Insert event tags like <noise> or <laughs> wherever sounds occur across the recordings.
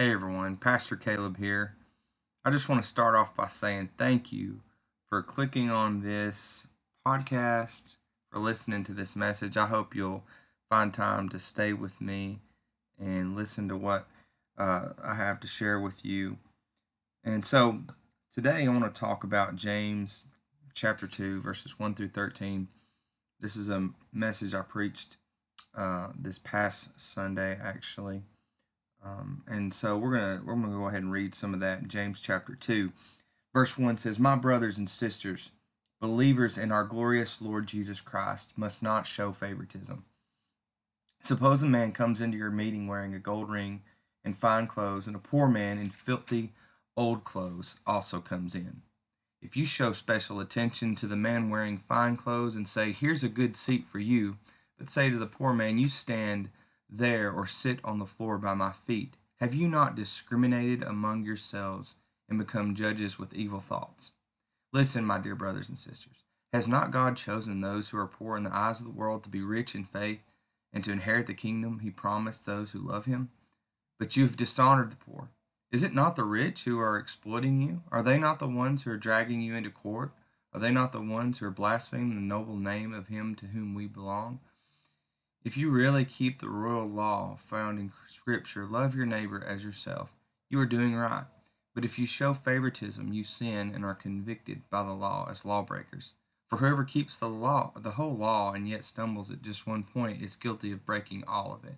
Hey everyone, Pastor Caleb here. I just want to start off by saying thank you for clicking on this podcast, for listening to this message. I hope you'll find time to stay with me and listen to what uh, I have to share with you. And so today I want to talk about James chapter 2, verses 1 through 13. This is a message I preached uh, this past Sunday, actually. Um, and so we're gonna we're gonna go ahead and read some of that. In James chapter two, verse one says, "My brothers and sisters, believers in our glorious Lord Jesus Christ, must not show favoritism. Suppose a man comes into your meeting wearing a gold ring and fine clothes, and a poor man in filthy old clothes also comes in. If you show special attention to the man wearing fine clothes and say, Here's a good seat for you,' but say to the poor man, You stand." There or sit on the floor by my feet? Have you not discriminated among yourselves and become judges with evil thoughts? Listen, my dear brothers and sisters. Has not God chosen those who are poor in the eyes of the world to be rich in faith and to inherit the kingdom he promised those who love him? But you have dishonored the poor. Is it not the rich who are exploiting you? Are they not the ones who are dragging you into court? Are they not the ones who are blaspheming the noble name of him to whom we belong? If you really keep the royal law found in Scripture, love your neighbor as yourself, you are doing right. But if you show favoritism, you sin and are convicted by the law as lawbreakers. For whoever keeps the law, the whole law, and yet stumbles at just one point, is guilty of breaking all of it.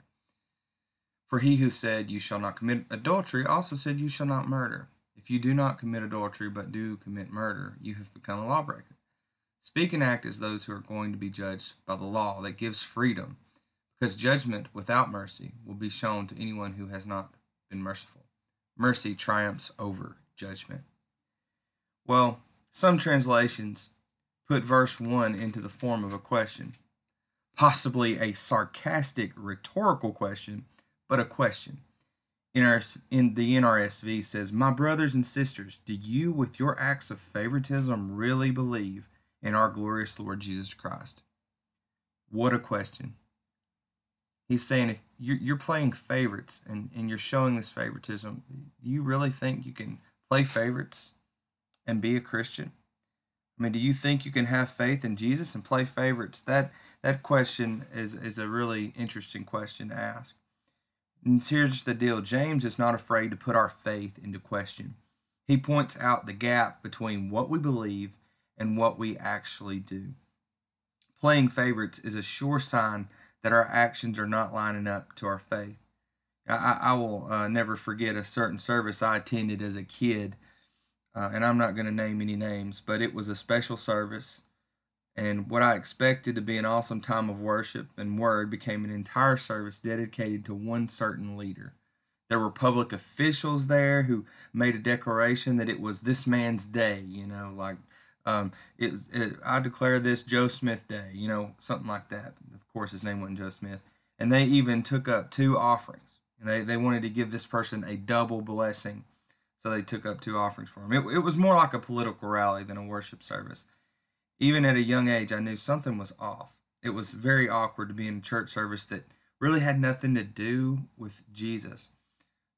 For he who said, You shall not commit adultery, also said, You shall not murder. If you do not commit adultery, but do commit murder, you have become a lawbreaker. Speak and act as those who are going to be judged by the law that gives freedom because judgment without mercy will be shown to anyone who has not been merciful. Mercy triumphs over judgment. Well, some translations put verse 1 into the form of a question, possibly a sarcastic rhetorical question, but a question. In, the NRSV says, My brothers and sisters, do you, with your acts of favoritism, really believe in our glorious Lord Jesus Christ? What a question he's saying if you're, playing favorites and, and you're showing this favoritism, do you really think you can play favorites and be a Christian? I mean, do you think you can have faith in Jesus and play favorites? That that question is is a really interesting question to ask. And here's the deal: James is not afraid to put our faith into question. He points out the gap between what we believe and what we actually do. Playing favorites is a sure sign that our actions are not lining up to our faith. I, I will uh, never forget a certain service I attended as a kid, uh, and I'm not going to name any names, but it was a special service. And what I expected to be an awesome time of worship and word became an entire service dedicated to one certain leader. There were public officials there who made a declaration that it was this man's day, you know, like um, it, it, I declare this Joe Smith Day, you know, something like that. Of course, his name wasn't Joe Smith. And they even took up two offerings. And they, they wanted to give this person a double blessing. So they took up two offerings for him. It, it was more like a political rally than a worship service. Even at a young age, I knew something was off. It was very awkward to be in a church service that really had nothing to do with Jesus.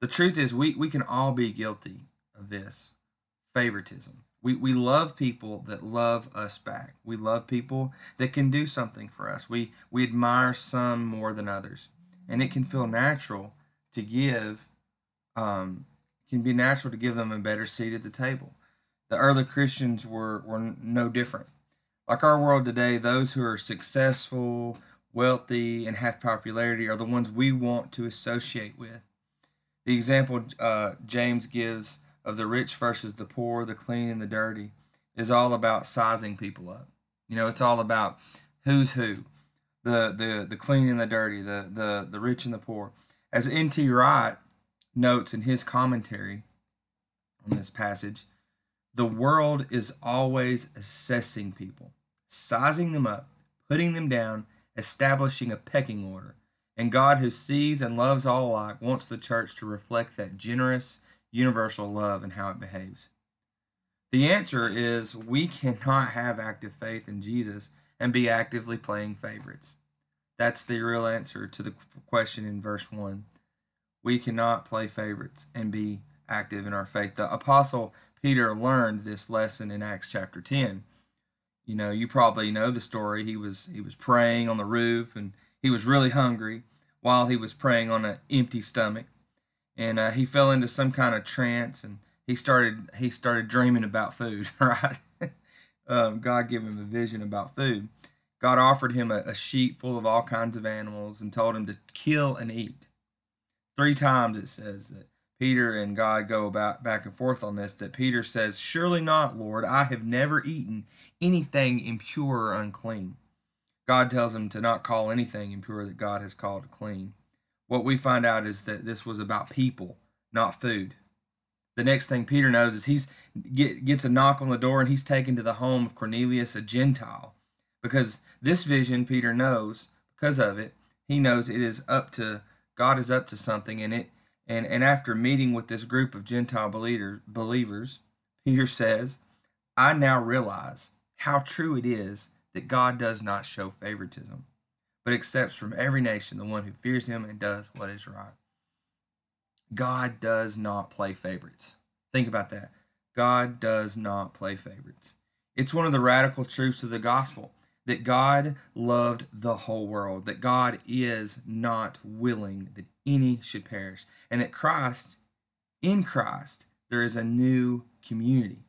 The truth is, we, we can all be guilty of this favoritism. We, we love people that love us back. We love people that can do something for us. We, we admire some more than others. And it can feel natural to give, um, can be natural to give them a better seat at the table. The early Christians were, were no different. Like our world today, those who are successful, wealthy, and have popularity are the ones we want to associate with. The example uh, James gives of the rich versus the poor, the clean and the dirty, is all about sizing people up. You know, it's all about who's who, the the the clean and the dirty, the the the rich and the poor. As N.T. Wright notes in his commentary on this passage, the world is always assessing people, sizing them up, putting them down, establishing a pecking order. And God, who sees and loves all alike, wants the church to reflect that generous universal love and how it behaves? The answer is we cannot have active faith in Jesus and be actively playing favorites. That's the real answer to the question in verse 1. We cannot play favorites and be active in our faith. The apostle Peter learned this lesson in Acts chapter 10. You know, you probably know the story. He was he was praying on the roof and he was really hungry while he was praying on an empty stomach. And uh, he fell into some kind of trance and he started he started dreaming about food, <laughs> right? um, God gave him a vision about food. God offered him a, a sheet full of all kinds of animals and told him to kill and eat. Three times it says that Peter and God go about back and forth on this. That Peter says, "Surely not, Lord. I have never eaten anything impure or unclean." God tells him to not call anything impure that God has called clean. What we find out is that this was about people, not food. The next thing Peter knows is he's get, gets a knock on the door and he's taken to the home of Cornelius, a Gentile, because this vision Peter knows because of it. He knows it is up to God is up to something, in it and and after meeting with this group of Gentile believer, believers, Peter says, "I now realize how true it is that God does not show favoritism, but accepts from every nation the one who fears Him and does what is right." God does not play favorites. Think about that. God does not play favorites. It's one of the radical truths of the gospel that God loved the whole world, that God is not willing that any should perish, and that Christ, in Christ, there is a new community.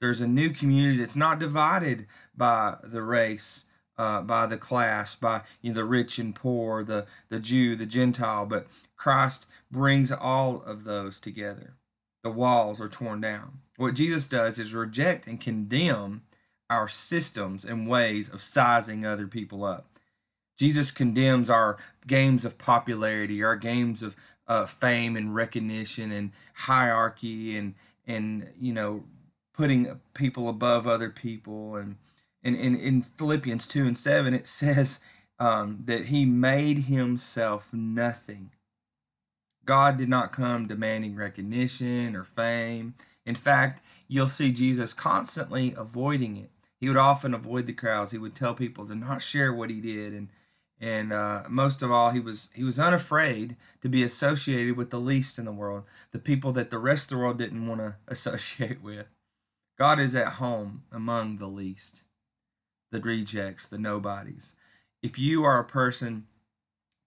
There's a new community that's not divided by the race, uh, by the class, by you know, the rich and poor, the, the Jew, the Gentile, but Christ brings all of those together. The walls are torn down. What Jesus does is reject and condemn our systems and ways of sizing other people up. Jesus condemns our games of popularity, our games of uh, fame and recognition and hierarchy and and you know putting people above other people and and, and in Philippians 2 and 7 it says um, that he made himself nothing. God did not come demanding recognition or fame. In fact, you'll see Jesus constantly avoiding it he would often avoid the crowds. He would tell people to not share what he did, and and uh, most of all, he was he was unafraid to be associated with the least in the world, the people that the rest of the world didn't want to <laughs> associate with. God is at home among the least, the rejects, the nobodies. If you are a person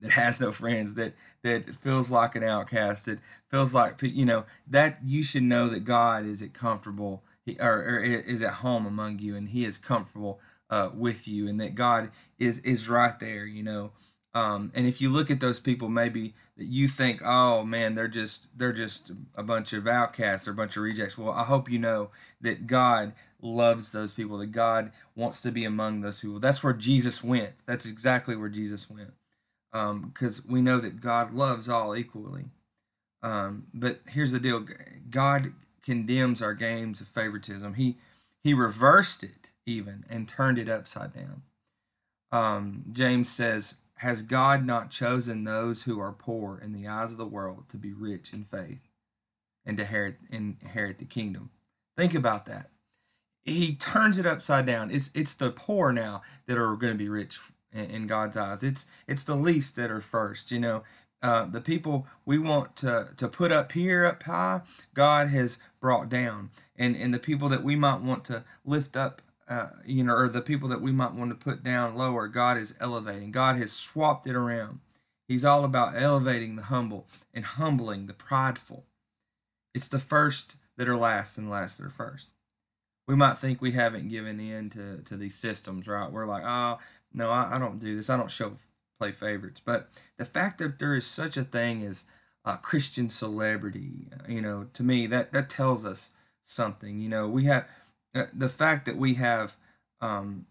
that has no friends, that that feels like an outcast, that feels like you know that you should know that God is at comfortable or, or is at home among you and he is comfortable uh, with you and that God is is right there, you know. Um, and if you look at those people, maybe that you think, oh man, they're just they're just a bunch of outcasts or a bunch of rejects. Well, I hope you know that God loves those people, that God wants to be among those people. That's where Jesus went. That's exactly where Jesus went. Because um, we know that God loves all equally. Um, but here's the deal God condemns our games of favoritism. He he reversed it even and turned it upside down. Um, James says, "Has God not chosen those who are poor in the eyes of the world to be rich in faith and to inherit, inherit the kingdom?" Think about that. He turns it upside down. It's it's the poor now that are going to be rich in, in God's eyes. It's it's the least that are first. You know, uh, the people we want to, to put up here up high, God has brought down. And, and the people that we might want to lift up, uh, you know, or the people that we might want to put down lower, God is elevating. God has swapped it around. He's all about elevating the humble and humbling the prideful. It's the first that are last and last that are first. We might think we haven't given in to, to these systems, right? We're like, oh, no, I, I don't do this. I don't show play favorites. But the fact that there is such a thing as a Christian celebrity, you know, to me that that tells us something. You know, we have the fact that we have um,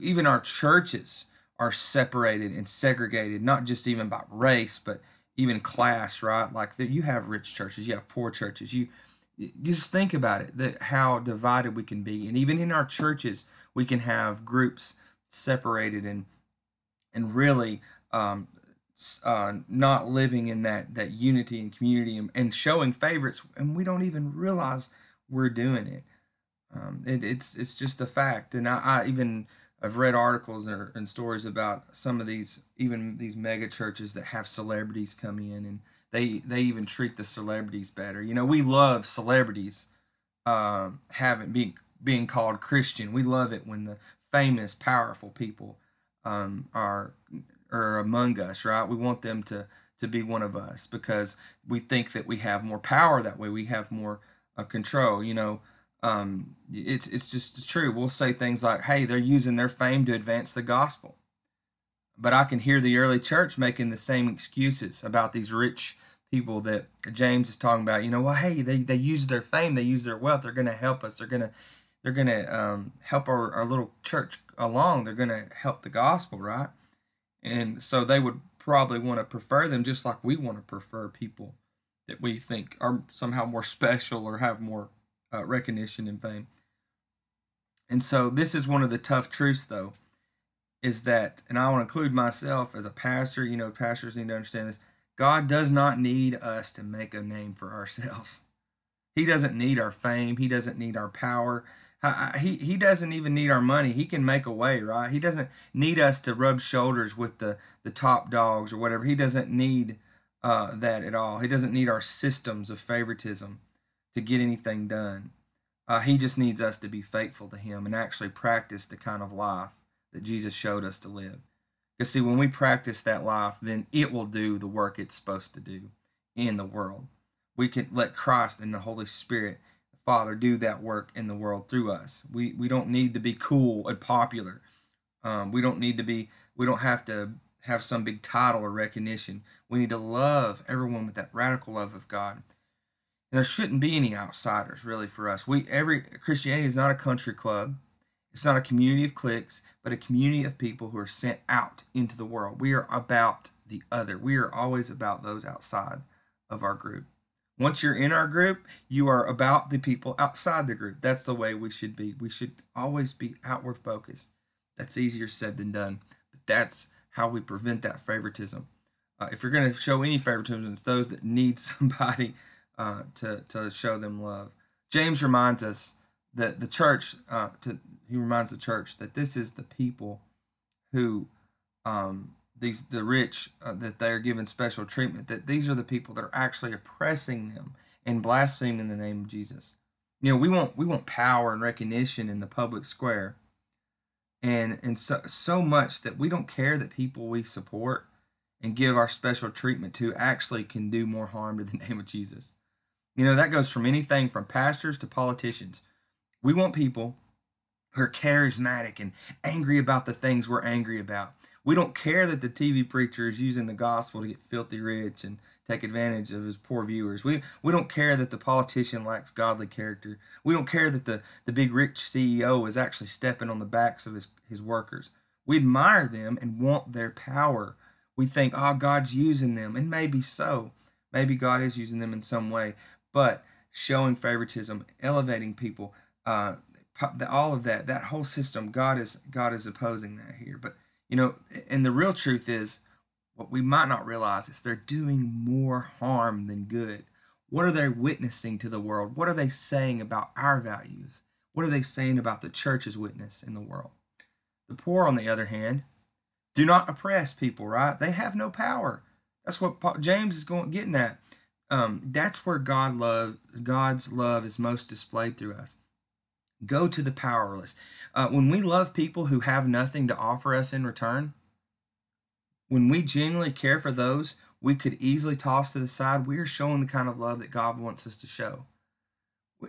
even our churches are separated and segregated, not just even by race, but even class, right? Like you have rich churches, you have poor churches. You, you just think about it that how divided we can be, and even in our churches, we can have groups separated and and really um, uh, not living in that that unity and community and, and, showing favorites, and we don't even realize we're doing it. Um, it it's it's just a fact, and I, I even I've read articles or, and stories about some of these, even these mega churches that have celebrities come in and they they even treat the celebrities better. You know, we love celebrities um, having being being called Christian. We love it when the famous, powerful people um, are are among us, right? We want them to to be one of us because we think that we have more power that way. We have more uh, control. You know, um, it's it's just true. We'll say things like, "Hey, they're using their fame to advance the gospel," but I can hear the early church making the same excuses about these rich people that James is talking about. You know, well, hey, they they use their fame, they use their wealth. They're going to help us. They're going to they're going to um, help our, our little church along. They're going to help the gospel, right? And so they would probably want to prefer them just like we want to prefer people that we think are somehow more special or have more uh, recognition and fame. And so this is one of the tough truths, though, is that, and I want to include myself as a pastor. You know, pastors need to understand this. God does not need us to make a name for ourselves. He doesn't need our fame. He doesn't need our power. He, he doesn't even need our money. He can make a way, right? He doesn't need us to rub shoulders with the, the top dogs or whatever. He doesn't need uh, that at all. He doesn't need our systems of favoritism to get anything done. Uh, he just needs us to be faithful to Him and actually practice the kind of life that Jesus showed us to live. Because, see, when we practice that life, then it will do the work it's supposed to do in the world. We can let Christ and the Holy Spirit, the Father, do that work in the world through us. We, we don't need to be cool and popular. Um, we don't need to be, we don't have to have some big title or recognition. We need to love everyone with that radical love of God there shouldn't be any outsiders really for us. We every Christianity is not a country club. It's not a community of cliques, but a community of people who are sent out into the world. We are about the other. We are always about those outside of our group. Once you're in our group, you are about the people outside the group. That's the way we should be. We should always be outward focused. That's easier said than done, but that's how we prevent that favoritism. Uh, if you're going to show any favoritism, it's those that need <laughs> somebody uh, to to show them love. James reminds us that the church uh, to he reminds the church that this is the people who um, these the rich uh, that they are given special treatment. That these are the people that are actually oppressing them and blaspheming the name of Jesus. You know, we want we want power and recognition in the public square, and and so so much that we don't care that people we support and give our special treatment to actually can do more harm to the <laughs> name of Jesus. You know, that goes from anything from pastors to politicians. We want people who are charismatic and angry about the things we're angry about. We don't care that the TV preacher is using the gospel to get filthy rich and take advantage of his poor viewers. We we don't care that the politician lacks godly character. We don't care that the, the big rich CEO is actually stepping on the backs of his, his workers. We admire them and want their power. We think, oh, God's using them, and maybe so. Maybe God is using them in some way but showing favoritism, elevating people, uh, all of that, that whole system, God is God is opposing that here. But you know, and the real truth is, what we might not realize is they're doing more harm than good. What are they witnessing to the world? What are they saying about our values? What are they saying about the church's witness in the world? The poor, on the other hand, do not oppress people, right? They have no power. That's what James is going getting at um, that's where God love God's love is most displayed through us. Go to the powerless. Uh, when we love people who have nothing to offer us in return, when we genuinely care for those we could easily toss to the side, we are showing the kind of love that God wants us to show.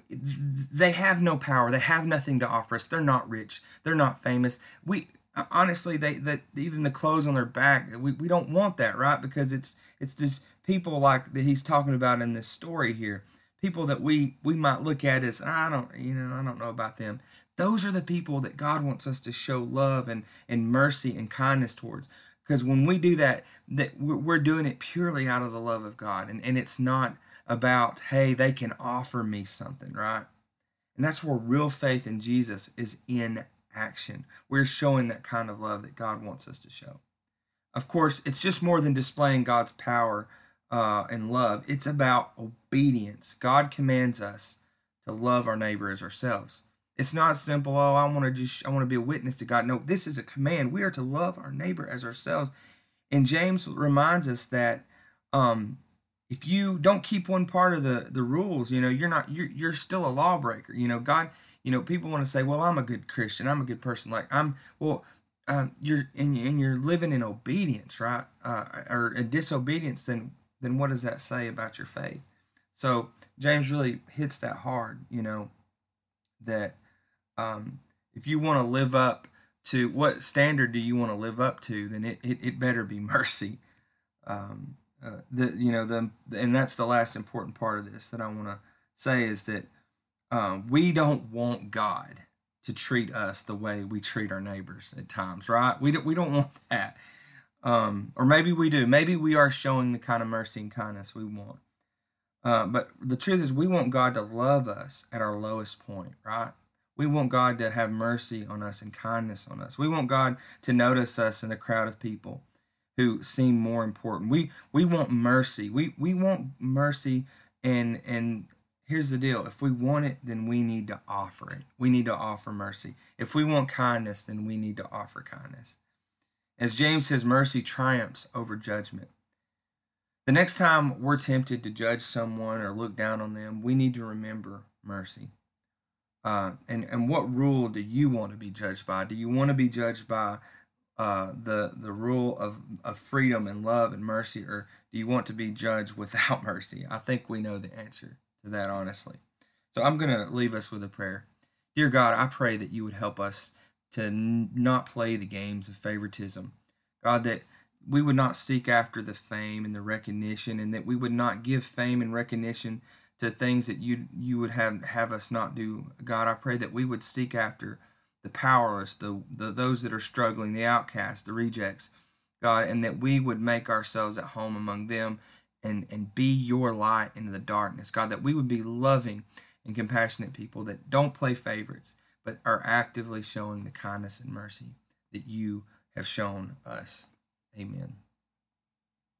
They have no power. They have nothing to offer us. They're not rich. They're not famous. We honestly, they that even the clothes on their back, we, we don't want that, right? Because it's it's just people like that he's talking about in this story here people that we we might look at as i don't you know i don't know about them. Those are the people that god wants us to show love and and mercy and kindness towards. Because when we do that that we're doing it purely out of the love of god and, and it's not about hey they can offer me something right? And that's where real faith in jesus is in action. We're showing that kind of love that god wants us to show. Of course it's just more than displaying god's power uh, and love. It's about obedience. God commands us to love our neighbor as ourselves. It's not simple, oh, I want to just I want to be a witness to God. No, this is a command. We are to love our neighbor as ourselves. And James reminds us that um, if you don't keep one part of the the rules, you know, you're not you're you're still a lawbreaker. You know, God, you know, people want to say, "Well, I'm a good Christian. I'm a good person." Like I'm, well, um, you're and, and you're living in obedience, right? Uh, or disobedience. Then then what does that say about your faith? So James really hits that hard. You know, that um, if you want to live up to what standard do you want to live up to, then it it, it better be <laughs> mercy. Um, uh, the you know the and that's the last important part of this that I want to say is that um, we don't want God to treat us the way we treat our neighbors at times, right? We don't we don't want that, um, or maybe we do. Maybe we are showing the kind of mercy and kindness we want. Uh, but the truth is, we want God to love us at our lowest point, right? We want God to have mercy on us and kindness on us. We want God to notice us in a crowd of people who seem more important. We we want mercy. We we want mercy and and here's the deal. If we want it, then we need to offer it. We need to offer mercy. If we want kindness, then we need to offer kindness. As James says, mercy triumphs over judgment. The next time we're tempted to judge someone or look down on them, we need to remember mercy. Uh, and, and what rule do you want to be judged by? Do you want to be judged by uh, the the rule of, of freedom and love and mercy, or do you want to be judged without <laughs> mercy? I think we know the answer to that, honestly. So I'm going to leave us with a prayer. Dear God, I pray that you would help us to not play the games of favoritism. God, that we would not seek after the fame and the recognition, and that we would not give fame and recognition to things that you you would have have us not do. God, I pray that we would seek after the powerless, the, the those that are struggling, the outcasts, the rejects, God, and that we would make ourselves at home among them and, and be your light into the darkness. God, that we would be loving and compassionate people that don't play favorites, but are actively showing the kindness and mercy that you have shown us. Amen.